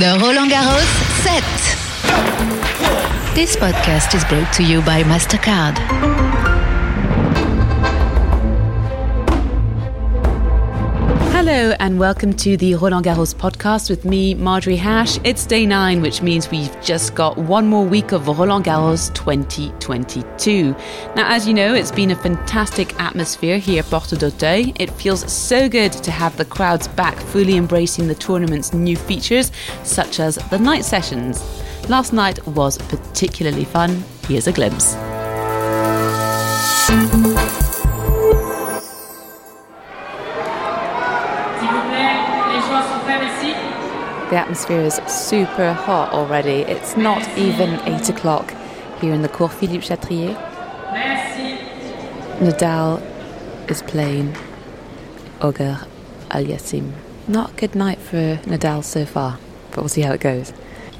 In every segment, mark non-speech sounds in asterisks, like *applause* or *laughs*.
The Roland Garros set. This podcast is brought to you by MasterCard. Hello and welcome to the Roland Garros podcast with me, Marjorie Hash. It's day nine, which means we've just got one more week of Roland Garros 2022. Now, as you know, it's been a fantastic atmosphere here at Porte d'Auteuil. It feels so good to have the crowds back fully embracing the tournament's new features, such as the night sessions. Last night was particularly fun. Here's a glimpse. The atmosphere is super hot already. It's not even 8 o'clock here in the Court Philippe Chatrier. Nadal is playing Auger Aliassime. Not a good night for Nadal so far, but we'll see how it goes.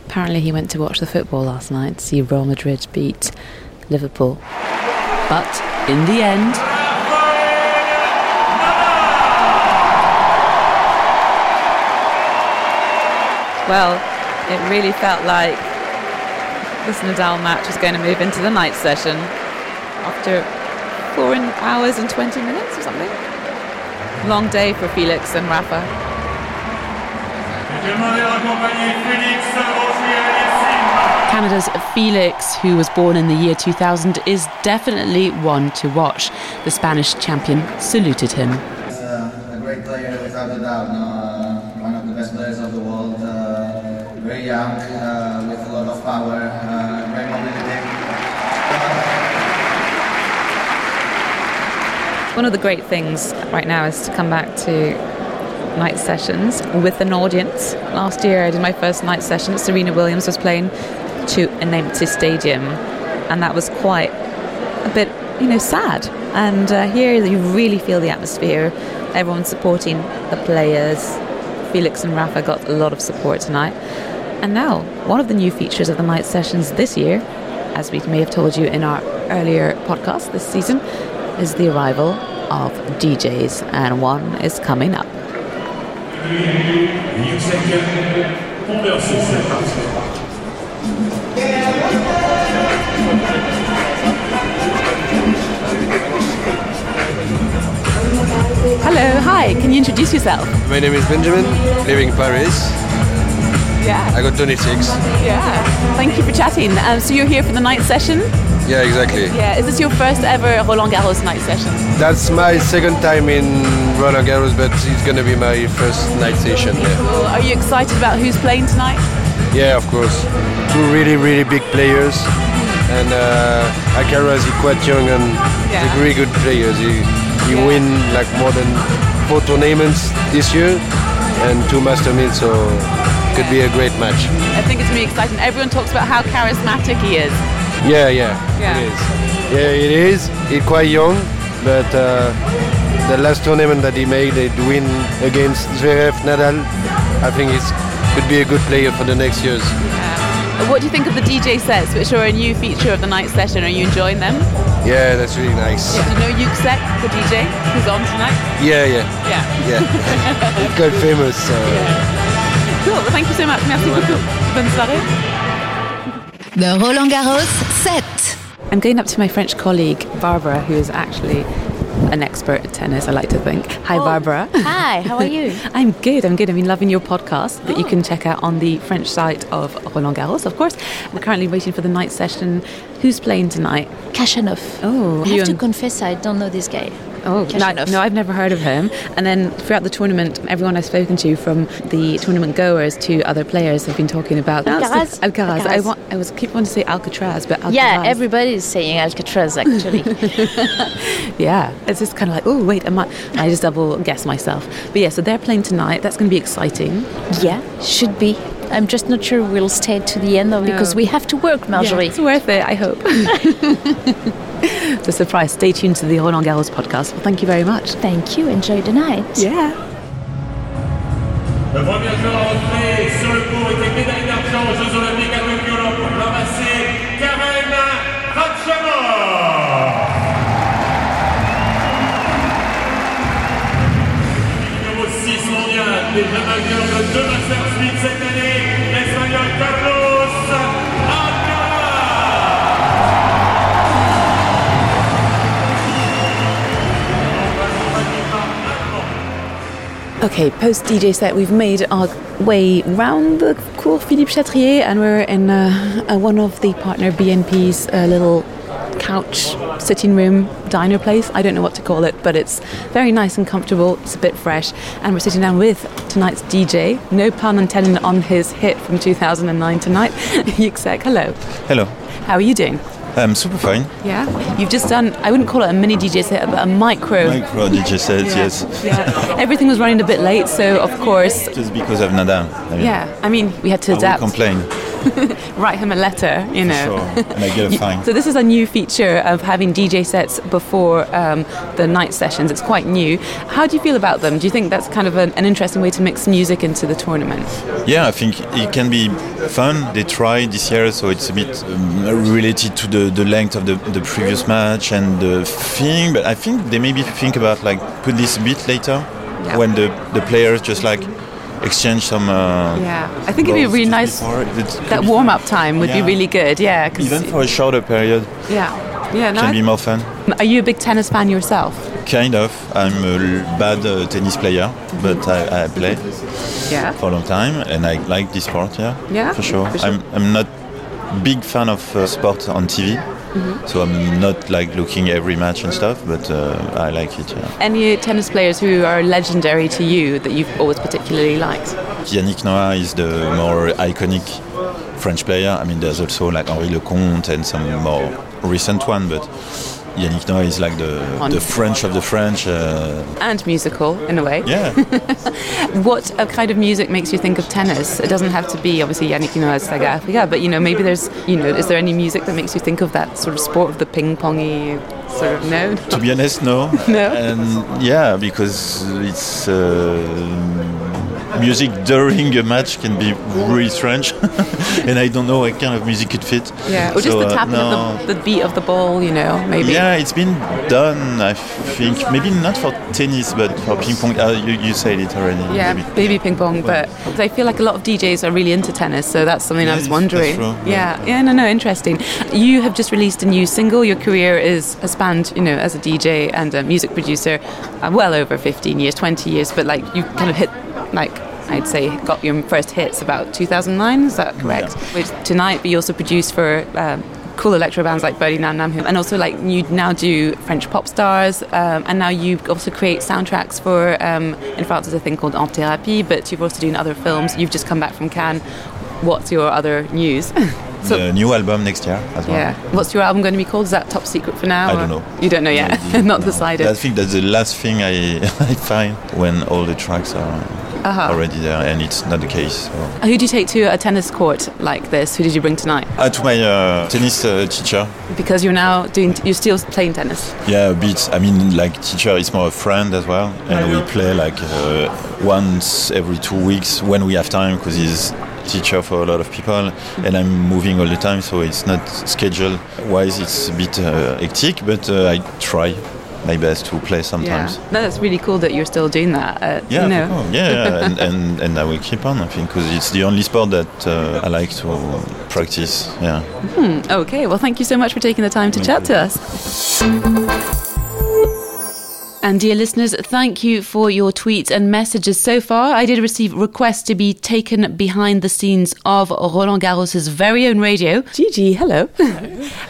Apparently, he went to watch the football last night to see Real Madrid beat Liverpool. But in the end, well, it really felt like this Nadal match was going to move into the night session after four hours and 20 minutes or something. Long day for Felix and Rafa. Canada's Felix, who was born in the year 2000, is definitely one to watch. The Spanish champion saluted him. Uh, a great player without a doubt. Uh, young, uh, with a lot of power, uh, very. One of the great things right now is to come back to night sessions with an audience. Last year I did my first night session. Serena Williams was playing to an empty stadium, and that was quite a bit, you know, sad. And uh, here you really feel the atmosphere. Everyone's supporting the players. Felix and Rafa got a lot of support tonight. And now, one of the new features of the night sessions this year, as we may have told you in our earlier podcast this season, is the arrival of DJs, and one is coming up. Hello, hi, can you introduce yourself? My name is Benjamin, living in Paris. Yeah. I got 26. Yeah. Thank you for chatting. Um, so you're here for the night session? Yeah, exactly. Yeah. Is this your first ever Roland Garros night session? That's my second time in Roland Garros, but it's gonna be my first night session. Yeah, Well, are you excited about who's playing tonight? yeah, of course. Two really, really big players, and uh, Alcaraz is quite young and Yeah. he's a really good player. He he Yeah. win like more than four tournaments this year and two Master Meets, so could be a great match. I think it's really exciting. Everyone talks about how charismatic he is. Yeah, yeah, Yeah. it is. Yeah, it is. He's quite young, but uh, the last tournament that he made, they win against Zverev, Nadal. I think he could be a good player for the next years. Uh, What do you think of the DJ sets, which are a new feature of the night session? Are you enjoying them? Yeah, that's really nice. Do you know Yuksek, the DJ, who's on tonight? Yeah, yeah, Yeah. yeah. *laughs* He's quite famous. So. Cool. Well, thank you so much. Merci beaucoup. Bonne soirée. The Roland Garros set. I'm going up to my French colleague, Barbara, who is actually an expert at tennis, I like to think. Hi, oh, Barbara. Hi, how are you? *laughs* I'm good. I'm good. I've been loving your podcast that you oh. can check out on the French site of Roland Garros, of course. We're currently waiting for the night session. Who's playing tonight? Khachanov. Oh, I have to confess, I don't know this guy. Oh, no, no, I've never heard of him. And then throughout the tournament, everyone I've spoken to, from the tournament goers to other players, have been talking about Alcaraz? Alcaraz. I want. I was keep wanting to say Alcatraz, but Alcaraz. Yeah, everybody is saying Alcatraz actually. *laughs* Yeah, it's just kind of like, oh wait, am I? I just double guess myself. But yeah, so they're playing tonight. That's going to be exciting. yeah, should be. I'm just not sure we'll stay to the end of though, because we have to work, Marjorie. Yeah, it's worth it, I hope. *laughs* *laughs* it's a surprise. Stay tuned to the Roland Garros podcast. Well, thank you very much. Thank you. Enjoy the night. Yeah. Le premier joueur entré sur le court était médaille d'argent aux Jeux Olympiques à Tokyo pour ramasser Karen Khachanov. Numéro 6 mondial, déjà vainqueur de deux Masters Okay, post DJ set, we've made our way round the Court Philippe Chatrier and we're in uh, uh, one of the partner BNP's uh, little couch sitting room diner place. I don't know what to call it, but it's very nice and comfortable. It's a bit fresh. And we're sitting down with tonight's DJ, no pun intended on his hit from 2009 tonight, *laughs* Yuksek. Hello. Hello. How are you doing? I'm super fine. Yeah. You've just done, I wouldn't call it a mini DJ set, but a micro. Micro DJ set, *laughs* Yeah. yes. Yeah. Everything was running a bit late, so of course. Just because of Nadal. I mean, Yeah, I mean, we had to I adapt. complain. *laughs* Write him a letter, you know. Sure. And I get a *laughs* fine. So this is a new feature of having DJ sets before um, the night sessions. It's quite new. How do you feel about them? Do you think that's kind of an, an interesting way to mix music into the tournament? Yeah, I think it can be fun. They tried this year, so it's a bit um, related to the, the length of the, the previous match and the thing. But I think they maybe think about like put this a bit later Yeah. when the, the players just like exchange some. Uh, Yeah, I think it'd be really nice. That warm up time would Yeah. be really good. Yeah, Even for a shorter period, yeah, yeah. No, can be more fun. Are you a big tennis fan yourself? Kind of. I'm a bad uh, tennis player, but I, I play Yeah. for a long time, and I like this sport. Yeah, Yeah, for sure. for sure. I'm I'm not big fan of uh, sport on TV, Mm-hmm. so I'm not like looking every match and stuff, but uh, I like it. Yeah. Any tennis players who are legendary to you that you've always particularly liked? Yannick Noah is the more iconic French player. I mean, there's also like Henri Leconte and some more recent one, but Yannick Noah is like the On. the French of the French. Uh, And musical, in a way. yeah. *laughs* What uh, kind of music makes you think of tennis? It doesn't have to be obviously Yannick Noah's Saga Africa, but you know maybe there's you know is there any music that makes you think of that sort of sport of the ping pongy sort of no? to be honest, no. *laughs* No? And yeah, because it's uh, music during a match can be really strange, *laughs* and I don't know what kind of music it fit. Yeah, or just So, the uh, no. of the, the beat of the ball, you know, maybe. Yeah, it's been done. I think maybe not for tennis, but for ping pong. Uh, you, you said it already. Yeah, maybe. maybe ping pong, but I feel like a lot of DJs are really into tennis, so that's something I Yeah, was that's wondering. true, Yeah, yeah, no, no, interesting. You have just released a new single. Your career is has spanned, you know, as a DJ and a music producer, uh, well over 15 years, 20 years, but like you kind of hit, like I'd say, got your first hits about 2009. Is that correct? Which tonight, but you also produced for. Um, Cool electro bands like Birdy Nam Nam and also like you now do French pop stars, um, and now you also create soundtracks for. Um, in France, there's a thing called En Thérapie, but you've also done other films. You've just come back from Cannes. What's your other news? *laughs* so, the new album next year as well. yeah, what's your album going to be called? Is that top secret for now? I don't know. You don't know yet. *laughs* No, Not no. decided. I think that's the last thing I, *laughs* I find when all the tracks are Uh-huh. already there, and it's not the case. So. Who do you take to a tennis court like this? Who did you bring tonight? Uh, to my uh, tennis uh, teacher, Because you're now doing, you're still playing tennis. yeah, a bit. I mean, like teacher is more a friend as well, and we play like uh, once every two weeks when we have time, because he's teacher for a lot of people, and I'm moving all the time, so it's not schedule wise. It's a bit uh, hectic, but uh, I try my best to play sometimes. Yeah. No, that's really cool that you're still doing that. Uh, Yeah, you know. yeah, yeah, and, and, and I will keep on, I think, because it's the only sport that uh, I like to practice. Yeah. Okay, well, thank you so much for taking the time to chat to us. And dear listeners, thank you for your tweets and messages so far. I did receive requests to be taken behind the scenes of Roland Garros' very own radio. Gigi, hello.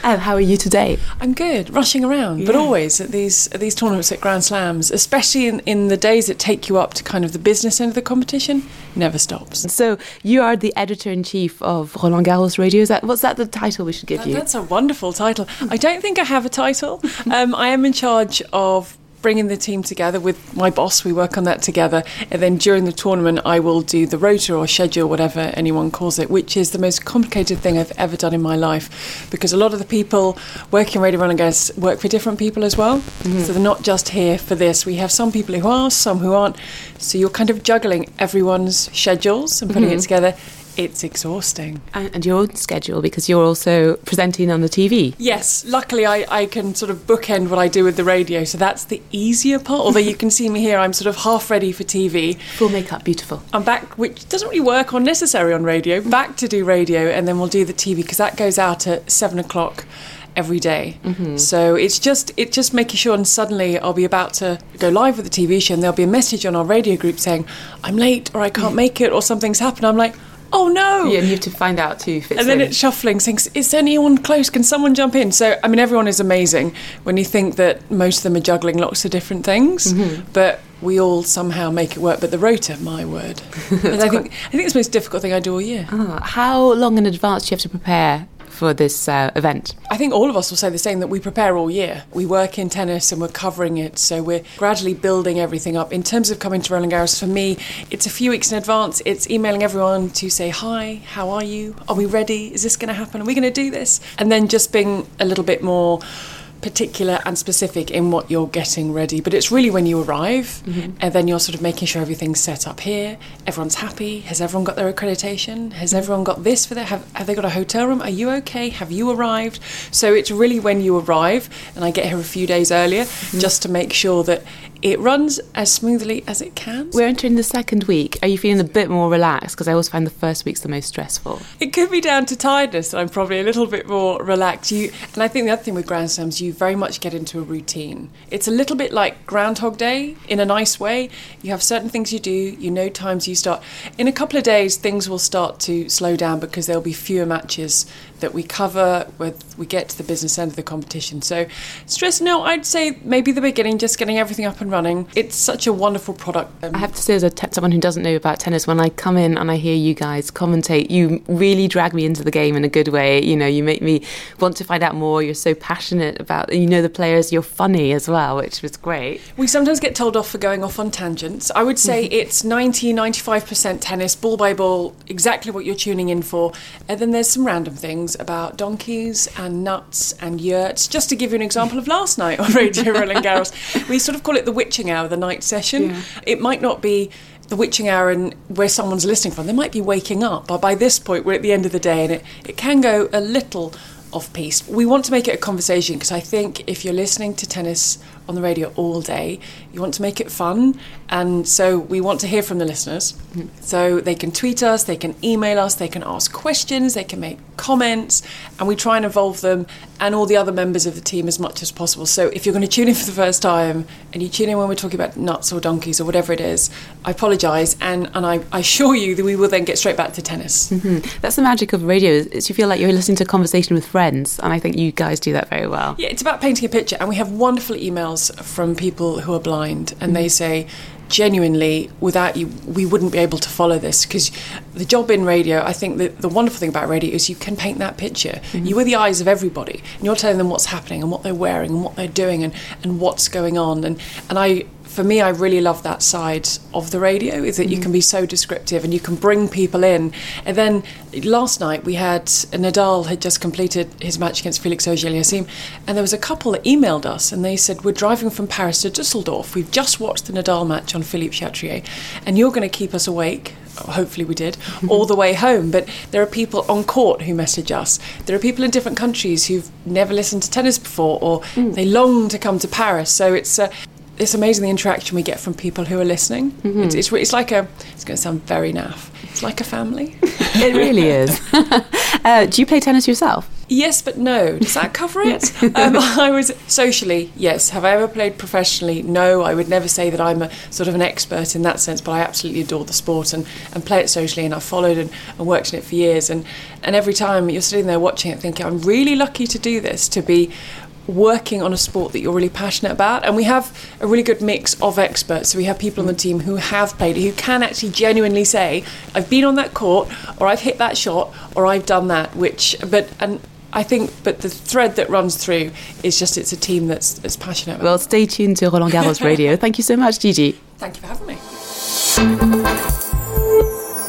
um, how are you today? I'm good, rushing around, but always at these at these tournaments at Grand Slams, especially in, in the days that take you up to kind of the business end of the competition, never stops. So you are the editor in chief of Roland Garros Radio. Is that what's that the title we should give you? That's a wonderful title. I don't think I have a title. *laughs* Um, I am in charge of bringing the team together with my boss. We work on that together, and then during the tournament, I will do the rota or schedule, whatever anyone calls it, which is the most complicated thing I've ever done in my life, because a lot of the people working Radio Roland Garros work for different people as well. Mm-hmm. So they're not just here for this. We have some people who are, some who aren't. So you're kind of juggling everyone's schedules and putting it mm-hmm. together. It's exhausting. and, and your own schedule because you're also presenting on the TV. Yes, luckily I, I can sort of bookend what I do with the radio, so that's the easier part. Although you can see me here, I'm sort of half ready for TV. Full makeup, beautiful. I'm back, which doesn't really work or necessary on radio, back to do radio, and then we'll do the TV because that goes out at seven o'clock every day. Mm-hmm. So it's just it's just making sure. And suddenly I'll be about to go live with the TV show, and there'll be a message on our radio group saying I'm late or I can't mm. make it or something's happened. I'm like, oh no. Yeah, and you have to find out too And then in. it's shuffling, saying, "Is anyone close? Can someone jump in?" So, I mean, everyone is amazing when you think that most of them are juggling lots of different things, but we all somehow make it work. But the rota, my word, *laughs* and I think I think it's the most difficult thing I do all year. Ah, how long in advance do you have to prepare for this uh, event? I think all of us will say the same that we prepare all year. We work in tennis and we're covering it, so we're gradually building everything up. In terms of coming to Roland Garros, for me, it's a few weeks in advance. It's emailing everyone to say, Hi, how are you? Are we ready? Is this going to happen? Are we going to do this? And then just being a little bit more particular and specific in what you're getting ready. But it's really when you arrive mm-hmm. and then you're sort of making sure everything's set up here. Everyone's happy. Has everyone got their accreditation? Has mm-hmm. everyone got this for their have, have they got a hotel room? Are you okay? Have you arrived? So it's really when you arrive and I get here a few days earlier mm-hmm. just to make sure that it runs as smoothly as it can. We're entering the second week. Are you feeling a bit more relaxed? Because I always find the first week's the most stressful. It could be down to tiredness, and I'm probably a little bit more relaxed. You, and I think the other thing with Grand Slams, you very much get into a routine. It's a little bit like Groundhog Day in a nice way. You have certain things you do, you know times you start. In a couple of days, things will start to slow down because there'll be fewer matches that we cover with we get to the business end of the competition. So stress no, I'd say maybe the beginning, just getting everything up and running. It's such a wonderful product. Um, I have to say, as a te- someone who doesn't know about tennis, when I come in and I hear you guys commentate, you really drag me into the game in a good way. You know, you make me want to find out more. You're so passionate about, you know, the players. You're funny as well, which was great. We sometimes get told off for going off on tangents. I would say it's 90, 95% tennis, ball by ball, exactly what you're tuning in for. And then there's some random things about donkeys and nuts and yurts. Just to give you an example of last night on Radio Roland Garros, we sort of call it the witching hour, the night session. It might not be the witching hour and where someone's listening from. They might be waking up, but by this point, we're at the end of the day and it, it can go a little off piece. We want to make it a conversation because I think if you're listening to tennis on the radio all day, you want to make it fun. And so we want to hear from the listeners. Mm. So they can tweet us, they can email us, they can ask questions, they can make comments, and we try and involve them and all the other members of the team as much as possible. So if you're going to tune in for the first time and you tune in when we're talking about nuts or donkeys or whatever it is, I apologise and, and I, I assure you that we will then get straight back to tennis. Mm-hmm. That's the magic of radio. Is you feel like you're listening to a conversation with friends, and I think you guys do that very well. Yeah, it's about painting a picture, and we have wonderful emails from people who are blind, and they say, genuinely, without you, we wouldn't be able to follow this because the job in radio, I think that the wonderful thing about radio is you can paint that picture. Mm-hmm. You are the eyes of everybody, and you're telling them what's happening and what they're wearing and what they're doing and, and what's going on. And and I for me, I really love that side of the radio is that you can be so descriptive and you can bring people in. And then last night we had Nadal had just completed his match against Felix Auger-Aliassime, and there was a couple that emailed us and they said, "We're driving from Paris to Dusseldorf. We've just watched the Nadal match on Philippe Chatrier, and you're going to keep us awake." Hopefully, we did all the way home. But there are people on court who message us. There are people in different countries who've never listened to tennis before, or they long to come to Paris. So it's uh, it's amazing the interaction we get from people who are listening. It's, it's, it's like a, it's going to sound very naff. It's like a family. *laughs* It really is. *laughs* uh, do you play tennis yourself? yes, but no. Does that cover it? *laughs* um, I was socially, yes. Have I ever played professionally? No. I would never say that I'm a sort of an expert in that sense, but I absolutely adore the sport and, and play it socially. And I've followed and, and worked in it for years. And, and every time you're sitting there watching it, thinking, I'm really lucky to do this, to be working on a sport that you're really passionate about. And we have a really good mix of experts. So we have people on the team who have played it, who can actually genuinely say, I've been on that court, or I've hit that shot, or I've done that, which, but, and, I think, but the thread that runs through is just it's a team that's that's passionate. Well, stay tuned to Roland Garros Radio. *laughs* Thank you so much, Gigi. Thank you for having me.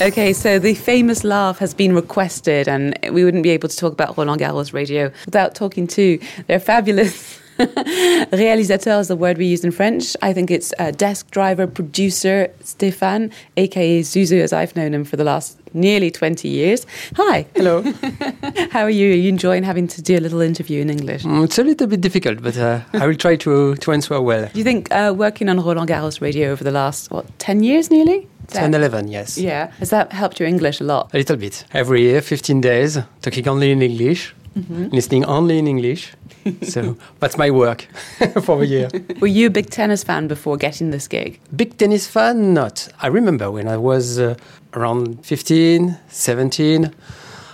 Okay, so the famous laugh has been requested, and we wouldn't be able to talk about Roland Garros Radio without talking to their fabulous *laughs* réalisateur is the word we use in French. I think it's uh, desk driver, producer Stéphane, aka Zuzu, as I've known him for the last nearly 20 years. Hi. Hello. *laughs* How are you? Are you enjoying having to do a little interview in English? Mm, it's a little bit difficult, but uh, I will try to, to answer well. Do you think uh, working on Roland Garros Radio over the last, what, 10 years nearly? 10, 11, yes. Yeah. Has that helped your English a lot? A little bit. Every year, 15 days, talking only in English. listening only in English. so *laughs* that's my work *laughs* for the year. Were you a big tennis fan before getting this gig? Big tennis fan, not. I remember when I was uh, around 15, 17,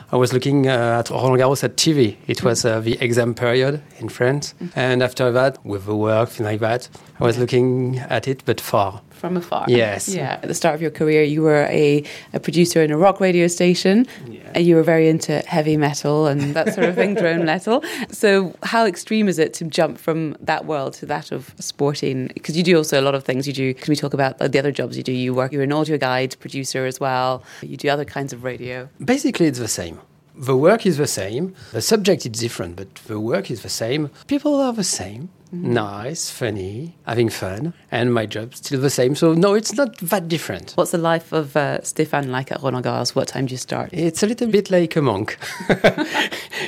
I was looking uh, at Roland Garros at TV. It was uh, the exam period in France. And after that, with the work, things like that, I was looking at it, but far. From afar. Yes. Yeah. At the start of your career, you were a, a producer in a rock radio station, and you were very into heavy metal and that sort of thing, *laughs* drone metal. So, how extreme is it to jump from that world to that of sporting? Because you do also a lot of things. You do. Can we talk about the other jobs you do? You work. You're an audio guide producer as well. You do other kinds of radio. Basically, it's the same. The work is the same. The subject is different, but the work is the same. People are the same. Nice, funny, having fun, and my job's still the same. So no, it's not that different. What's the life of uh, Stéphane like at Roland Garros? What time do you start? It's a little bit like a monk. *laughs*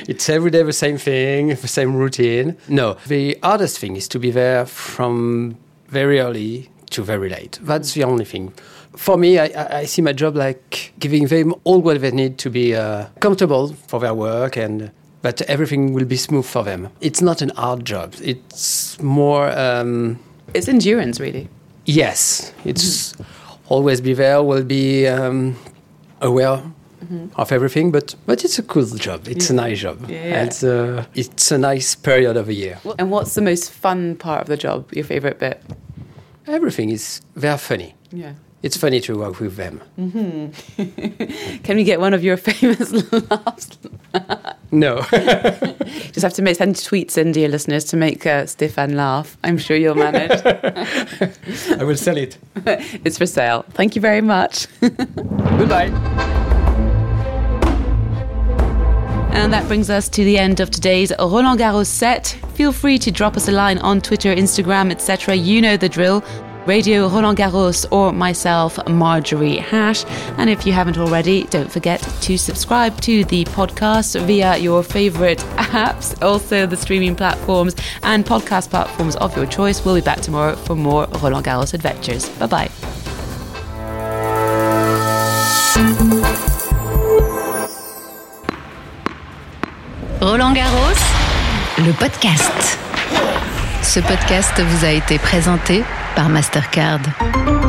it's every day the same thing, the same routine. No, the hardest thing is to be there from very early to very late. That's the only thing. For me, I, I I see my job like giving them all what they need to be uh, comfortable for their work and that everything will be smooth for them. It's not an hard job. It's more. Um, It's endurance, really. Yes, it's always be there, will be um, aware of everything, but but it's a cool job. It's a nice job. Yeah. It's a it's a nice period of a year. And what's the most fun part of the job? Your favourite bit? Everything is very funny. Yeah. It's funny to work with them. *laughs* Can we get one of your *laughs* famous laughs? No, *laughs* Just have to make, send tweets in, dear listeners, to make uh, Stéphane laugh. I'm sure you'll manage. I will sell it. *laughs* it's for sale. Thank you very much. *laughs* Goodbye. And that brings us to the end of today's Roland Garros set. Feel free to drop us a line on Twitter, Instagram, etc. You know the drill. Radio Roland Garros or myself, Marjorie Hash. And if you haven't already, don't forget to subscribe to the podcast via your favorite apps, also the streaming platforms and podcast platforms of your choice. We'll be back tomorrow for more Roland Garros adventures. Bye bye. Roland Garros, le podcast. Ce podcast vous a été présenté par Mastercard.